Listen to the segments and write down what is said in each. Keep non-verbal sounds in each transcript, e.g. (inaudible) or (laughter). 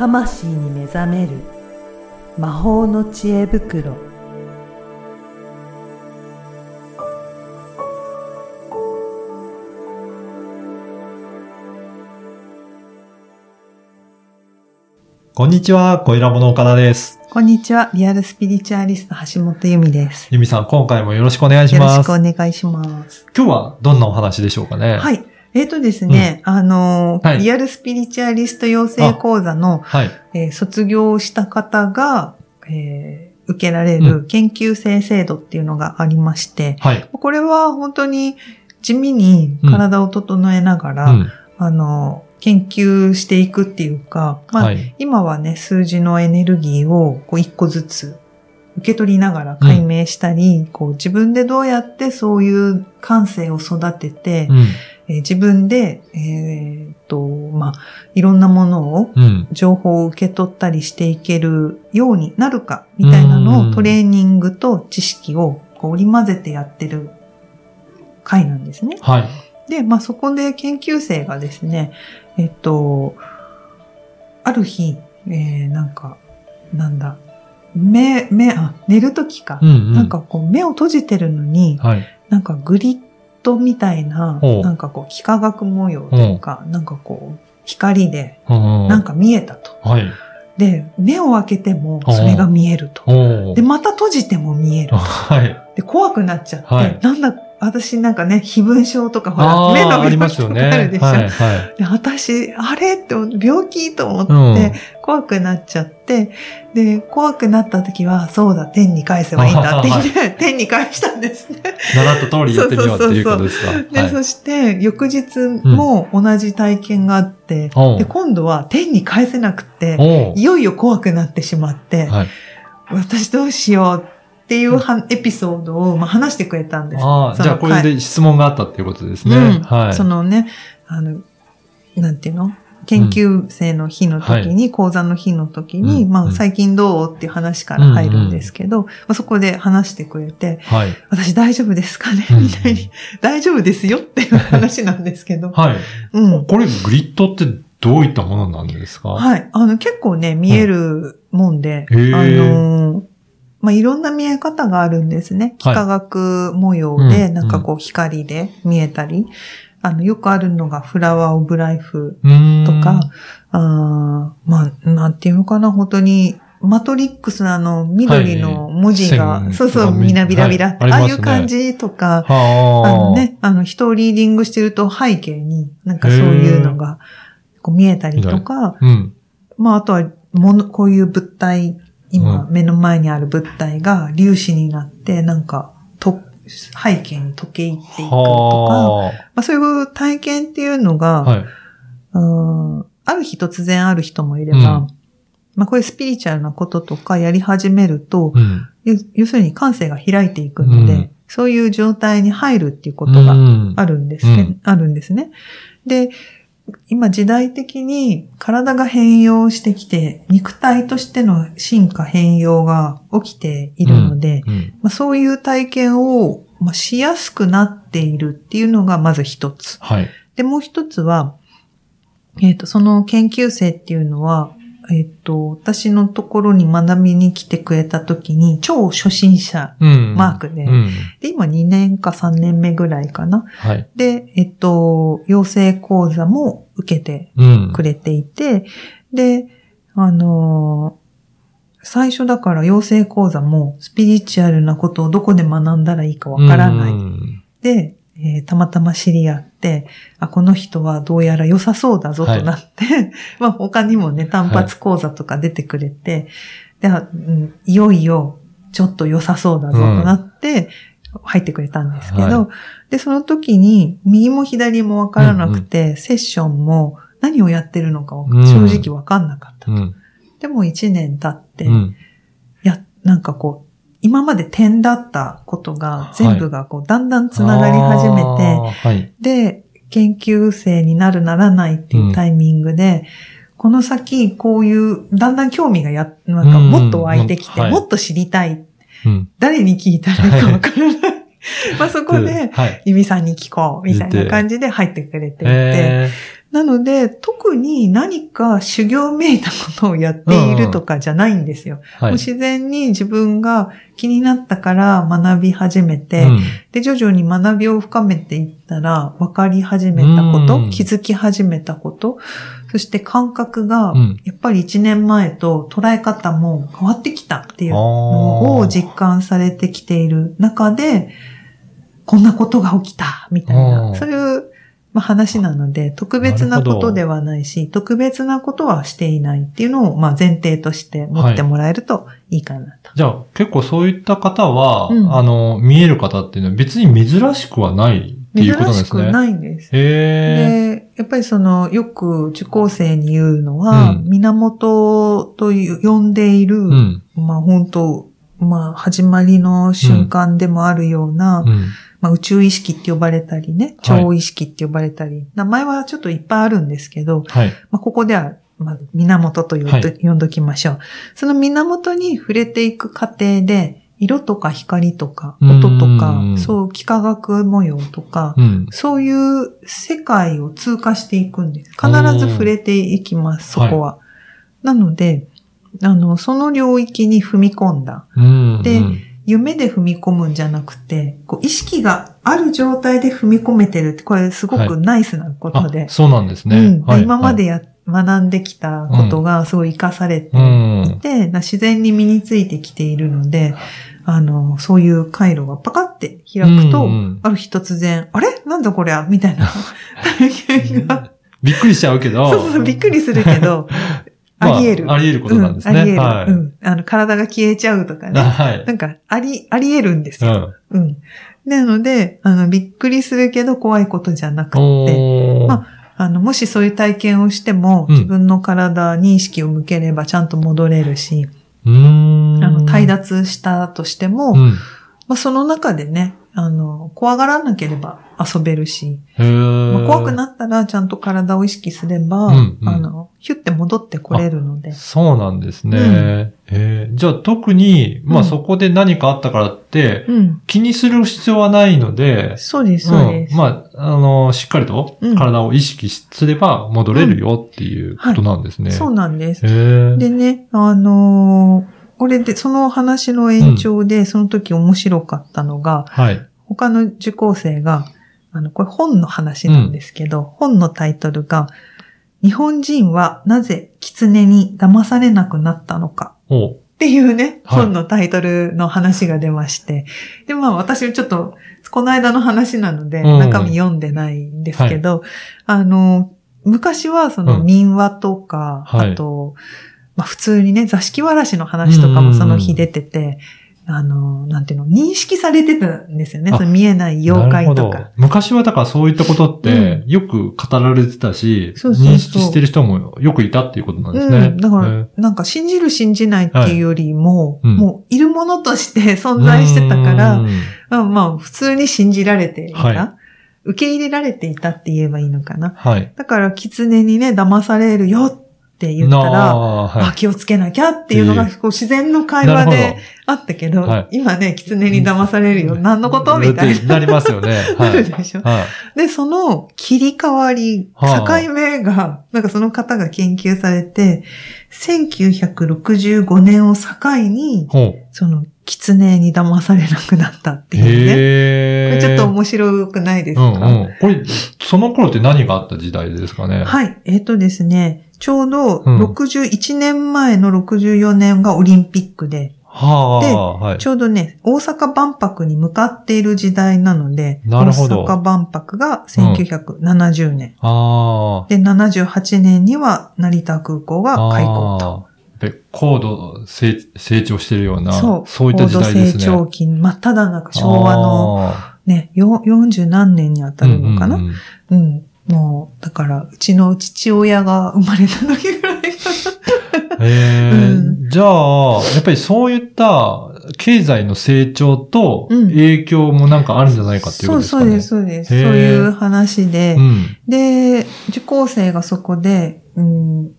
魂に目覚める魔法の知恵袋こんにちは、小ラボの岡田です。こんにちはリアルスピリチュアリスト橋本由美ですゆみさん、今回もよろしくお願いしよろします。くお願いします今日はどんなお話でしょうかね。。はいいえっ、とですね、あのーはいリアルスピリチュアリスト養成講座の、はい。えー卒業した方が、えー受けられうる研究生制度っていうのがありまして、はい。これは本当に地味に体を整えながら、うん。あの、研究していくっていうか、まあ、はい。今はね、数字のエネルギーをこう一個ずつ受け取りながら解明したり、こう自分でどうやってそういう感性を育てて、うん。えー自分で、えーっと、まあ、いろんなものをうん。情報を受け取ったりしていけるようになるか、みたいなのうんをトレーニングと知識を織り交ぜてやってる回なんですね。はい。で、まあそこで研究生がですね、えっと、ある日、えー、なんか、なんだ、目、目、あ、寝るときか、うん、うん。なんかこう目を閉じてるのに、はい。なんかグリッドみたいな、なんかこう幾何学模様というか、なんかこう光でうん。なん、か見えたと。はい。で、目を開けてもそれが見えると。で、また閉じても見える。(laughs) はい。で、怖くなっちゃって、はいなんだ、私なんかね、非分症とかほら、目の病気とかあるね。でしょ。(laughs) はい。はい。で私、あれって病気と思って、うん怖くなっちゃって、で、怖くなった時は、そうだ、天に返せばいいんだって言って、(laughs) (laughs) 天に返したんですね。習った通りやってみようっていうことですか？で、はいそして、翌日も同じ体験があって、おうで、今度は天に返せなくて、いよいよ怖くなってしまって、はい。私どうしようっていうはエピソードを、まあ、話してくれたんです。ああ、じゃあこれで質問があったっていうことですね。うんはい。そのね、あの、なんていうの？研究生の日の時に、講座の日の時に、まあ、うんうん最近どう？っていう話から入るんですけど、まあ、そこで話してくれて、はい。私大丈夫ですかね？うんみたいに、大丈夫ですよっていう話なんですけど。はい。うん。これグリッドってどういったものなんですか？はい。あの、結構ね、見えるもんで、あのーまあ、いろんな見え方があるんですね。はい。幾何学模様で、うんなんかこう光で見えたり、あの、よくあるのがフラワーオブライフとか、あーまあ、なんていうのかな、本当に、マトリックスのあの、緑の文字が、はいそうそう、みなびらびらって、はい。あね。ああいう感じとか、あ。のね、あの、人をリーディングしてると背景に、なんかそういうのが、こう見えたりとか、うん。まあ、あとは、もの、こういう物体、今、う目の前にある物体が粒子になって、なんか、と、背景に溶け入っていくとか、はまあ、そういう体験っていうのが、あ。はい。うんある日突然ある人もいれば、うんまあこういうスピリチュアルなこととかやり始めると、うん。要要するに感性が開いていくので、うんそういう状態に入るっていうことがうんあるんですけ、うんあるんですね。で、今時代的に体が変容してきて、肉体としての進化変容が起きているので、うん。まあ、そういう体験を、まあ、しやすくなっているっていうのがまず一つ。はい。で、もう一つは、えっ、と、その研究生っていうのは、えっ、と、私のところに学びに来てくれた時に、超初心者うん。マークで、うん。で、今2年か3年目ぐらいかな。はい。で、えっ、と、養成講座も受けてうん。くれていて、で、あのー最初だから養成講座もスピリチュアルなことをどこで学んだらいいかわからない。うんで、えーたまたま知り合って、あ、この人はどうやら良さそうだぞとなって、(laughs) まあ他にもね、単発講座とか出てくれて、で、あうんいよいよちょっと良さそうだぞとなって、入ってくれたんですけど、はで、その時に右も左もわからなくて、セッションも何をやってるのかうん正直わかんなかった。うん。でも1年経って、うん。や、なんかこう、今まで点だったことが全部がこう、だんだんつながり始めて、はい。で、研究生になるならないっていうタイミングで、この先、こういう、だんだん興味がや、なんかもっと湧いてきて、うんはいもっと知りたい。うん。誰に聞いたらいいかわからない。(laughs) まあそこで、はい。ゆみさんに聞こう、みたいな感じで入ってくれていて、えなので、特に何か修行めいたことをやっているとかじゃないんですよ。はい。もう自然に自分が気になったから学び始めて、うん。で、徐々に学びを深めていったら、分かり始めたこうん。と、気づき始めたこと、そして感覚がうん、やっぱり1年前と捉え方も変わってきたっていうのを実感されてきている中で、こんなことが起きた、みたいあな、ーそういうまあ話なので、特別なことではないし、特別なことはしていないっていうのを、まあ前提として持ってもらえるといいかなと。じゃあ、結構そういった方は、うんあの、見える方っていうのは別に珍しくはないっていうことなん珍しくですね。ないんです。へで、やっぱりその、よく受講生に言うのは、うん源という呼んでいる、ー。うん。まあ本当まあ始まりの瞬間でもあるような、うん。まあ宇宙意識って呼ばれたりね、はい超意識って呼ばれたり、名前はちょっといっぱいあるんですけど、はい。まあここでは、まあ、源と呼んど,、はい呼んどきましょう。その源に触れていく過程で、色とか光とか、音とかうん、そう、幾何学模様とか、うん。そういう世界を通過していくんです。必ず触れていきます、そこは。なので、あの、その領域に踏み込んだ。うん。でうん夢で踏み込むんじゃなくて、こう意識がある状態で踏み込めてるって、これすごくナイスなことで。あ、そうなんですね。うん。はい。今までや、学んできたことがすごい活かされてうんいて、な自然に身についてきているので、あの、そういう回路がパカって開くと、うんうん。ある日突然、あれ？なんだこりゃ？みたいな。(laughs) 体験が。びっくりしちゃうけど。そうそう、びっくりするけど、(laughs) まあり得る。あり得ることなんですね。うんあり得る。はい。うん。あの、体が消えちゃうとかね。はい。なんか、あり、あり得るんですよ。うん。うん。なので、あの、びっくりするけど怖いことじゃなくて、まあの、もしそういう体験をしても、うん自分の体に意識を向ければちゃんと戻れるし、うーん。あの、退脱したとしても、うん。まあ、その中でね、あの、怖がらなければ遊べるし、まあ、怖くなったらちゃんと体を意識すれば、うんうん。あの、ヒュって戻ってこれるので。そうなんですね。うん。えー。じゃあ特に、まうん。あそこで何かあったからって、うん。気にする必要はないので、そうです、そうです。ん、まあ、あの、しっかりとうん。体を意識すれば戻れるよっていうことなんですね。そうなんです。でね、あのーこれで、その話の延長で、その時面白かったのが、はい。他の受講生が、あの、これ本の話なんですけど、本のタイトルが、日本人はなぜ狐に騙されなくなったのかおっていうね、はい。本のタイトルの話が出まして。で、まあ私ちょっと、この間の話なので、うん。中身読んでないんですけど、あの、昔はそのうん。民話とか、はい。あと、まあ普通にね、座敷わらしの話とかもその日出てて、あの、なんていうの、認識されてたんですよね。あその見えない妖怪とか。昔はだからそういったことってうよく語られてたし、そうそうそう認識してる人もよくいたっていうことなんですね。うん。だからなんか信じる信じないっていうよりも、はいうんもういるものとして存在してたから、まあ、普通に信じられていた。はい受け入れられていたって言えばいいのかな。はい。だから、狐にね、騙されるよって言ったら、はいあ、気をつけなきゃっていうのが、えこう自然の会話であったけど、はい今ね、狐に騙されるよ。何のことみたいな。なりますよね。は (laughs) なるい。でしょはい。で、その切り替わり、はあ境目が、なんかその方が研究されて、1965年を境に。その、狐に騙されなくなったっていうね。これちょっと面白くないですか、うんうん。これ、その頃って何があった時代ですかね？はい。えっ、とですね、ちょうどうん61年前の64年がオリンピックで、はあ、ではい。ちょうどね、大阪万博に向かっている時代なので、大阪万博が1970年。ああ。で、78年には成田空港が開港と。ああ。やっぱり高度成成長してるような、そう。そういった時代ですね。高度成長期、真っ只中、昭和のあね、よ40何年に当たーるのかな、うんうんうん、もう、だから、うちの父親が生まれた時ぐらいかうんへえうじゃあ、やっぱりそういった経済の成長とうん。影響もなんかあるんじゃないかっていうことそうですかね。そうです、そうです。そういう話で、うん。で、受講生がそこで、うん、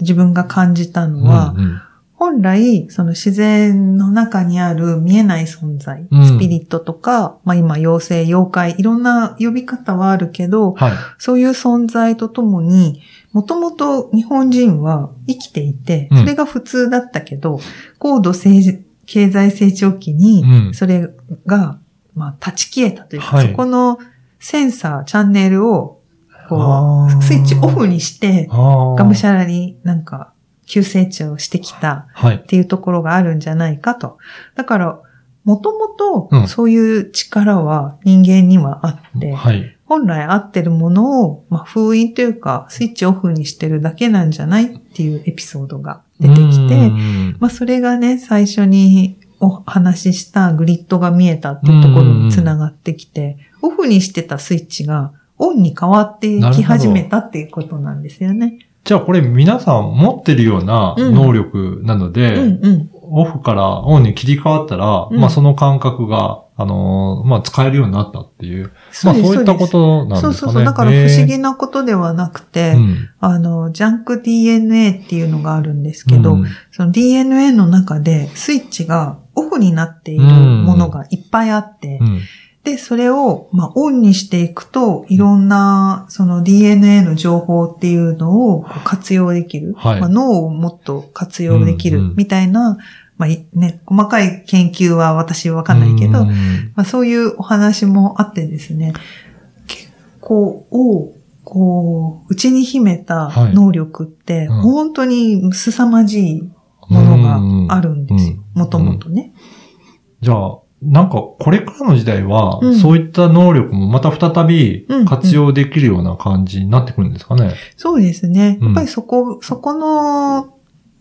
自分が感じたのは、うんうん本来、その自然の中にある見えない存在、うん。スピリットとか、まあ今、妖精、妖怪、いろんな呼び方はあるけど、はい。そういう存在とともに、もともと日本人は生きていて、うん。それが普通だったけど、高度成経済成長期にう、ん。それが、まあ、断ち消えたというか、はい。そこのセンサー、チャンネルを、こう、スイッチオフにして。がむしゃらになんか、急成長してきたはいっ。ていうところがあるんじゃないかと。だから、もともうんとそういう力は人間にはあって、はい。本来合ってるものを、まあ、封印というか、スイッチオフにしてるだけなんじゃないっていうエピソードが出てきうて、んまあ、それがね、最初にお話ししたグリッドが見えたっていうところにつながってきて、オフにしてたスイッチがオンに変わっていき始めたっていうことなんですよね。じゃあこれ皆さん持ってるようなうん。能力なので、うんうん。オフからオンに切り替わったら、うん。まあその感覚が、あのーまあ使えるようになったっていう、まあそういったことなんですかね。そうそうそう。だから不思議なことではなくて、うんあの、ジャンク DNA っていうのがあるんですけど、うん。その DNA の中でスイッチがオフになっているものがいっぱいあって、うんで、それを、まあ、オンにしていくと、いろんな、その DNA の情報っていうのを活用できる。はい。まあ、脳をもっと活用できるうんうんみたいな、まあ、いね、細かい研究は私わかんないけど、うんまあ、そういうお話もあってですね、結構を、こう、内に秘めたはい。能力って、うん。本当に凄まじいものがあるんですよ。うんもともとね。じゃあ、なんかこれからの時代は、うんそういった能力もまた再びうん活用できるような感じになってくるんですかね。そうですね。うんやっぱりそこ、そこの、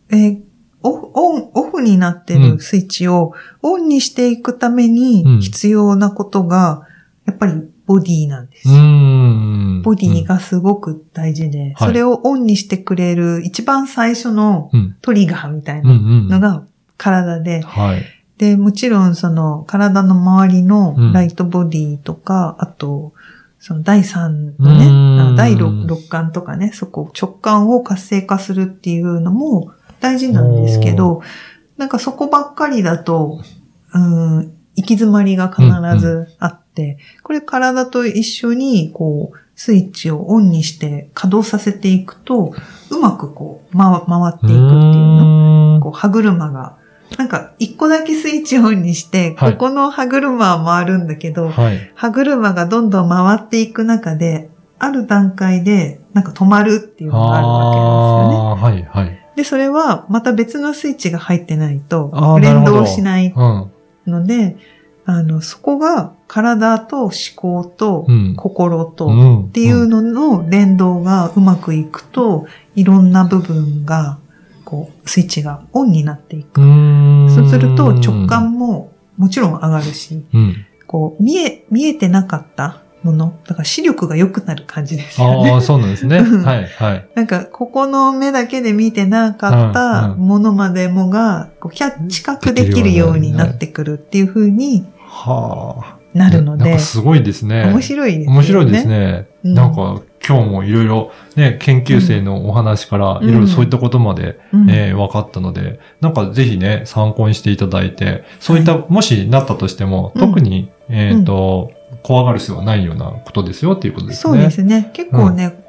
えーオン、オフになってうんるスイッチをオンにしていくためうんに必要なことが、やっぱりボディなんです。ボディがすごく大事で、はいそれをオンにしてくれる一番最初のうん、トリガーみたいうん、う。なんのが体で、はい。で、もちろんその体の周りのうん。ライトボディとか、あと、その第三うのん。ね、あ第六六感とかね、そこ直感を活性化するっていうのも大事なんですけど、なんかそこばっかりだと、うん、行き詰まりが必ずあって、これ体と一緒にこう、スイッチをオンにして稼働させていくと、うまくこう、回回っていくっていうの。のこう、歯車が、なんか、一個だけスイッチオンにして、はいここの歯車は回るんだけど、はい。歯車がどんどん回っていく中で、ある段階で、なんか止まるっていうのがあるわけですよね。はい、はい。で、それは、また別のスイッチが入ってないと連動しないうん。ので、あの、そこが体と思考とうん心と、うんっていうのの連動がうまくいくと、いろんな部分が、こう、スイッチがオンになっていく。うんそうすると直感ももちろん上がるし、うん。こう、見え、見えてなかったもの、だから視力が良くなる感じですよああ、ね。そうなんですね。う (laughs) んはい、はい。なんか、ここの目だけで見てなかったものまでもが、こうキャッ知覚できるようになってくるっていう風にはあ。なるのですごいですね。面白いですよね。面白いですね。うんなんか、今日もいろいろね、研究生のお話から、うんいろいろそういったことまで、うん。ね、分かったので、なんかぜひね、参考にしていただいて、そういった、もしなったとしても、うん特に、えっ、と、怖がる必要はないようなことですよっていうことですね。そうですね。結構ね、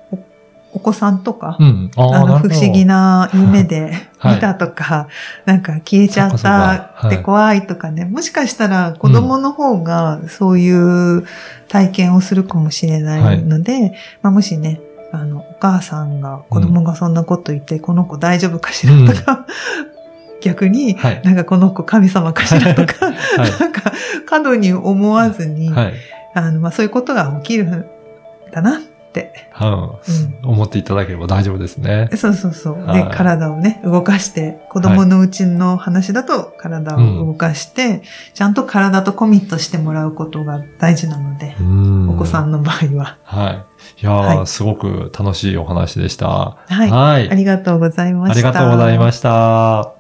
おお子さんとか、うん。ああ、あの、不思議な夢で (laughs) はい。見たとか、なんか消えちゃったって怖いとかね、もしかしたら子供の方がそういう体験をするかもしれないので、まあ、もしね、あの、お母さんが子供がそんなこと言って、この子大丈夫かしらとか、(laughs) 逆に、はい。なんかこの子神様かしらとか、(laughs) はい。なんか過度に思わずに、はい。あの、まあ、そういうことが起きるんだなって、うん。思っていただければ大丈夫ですね。そうそうそう。で、はい体をね、動かして、子供のうちの話だと体を動かして、ちゃんと体とコミットしてもらうことが大事なので、うんお子さんの場合は。はい。いやー、はいすごく楽しいお話でした。はい。はいありがとうございました。ありがとうございました。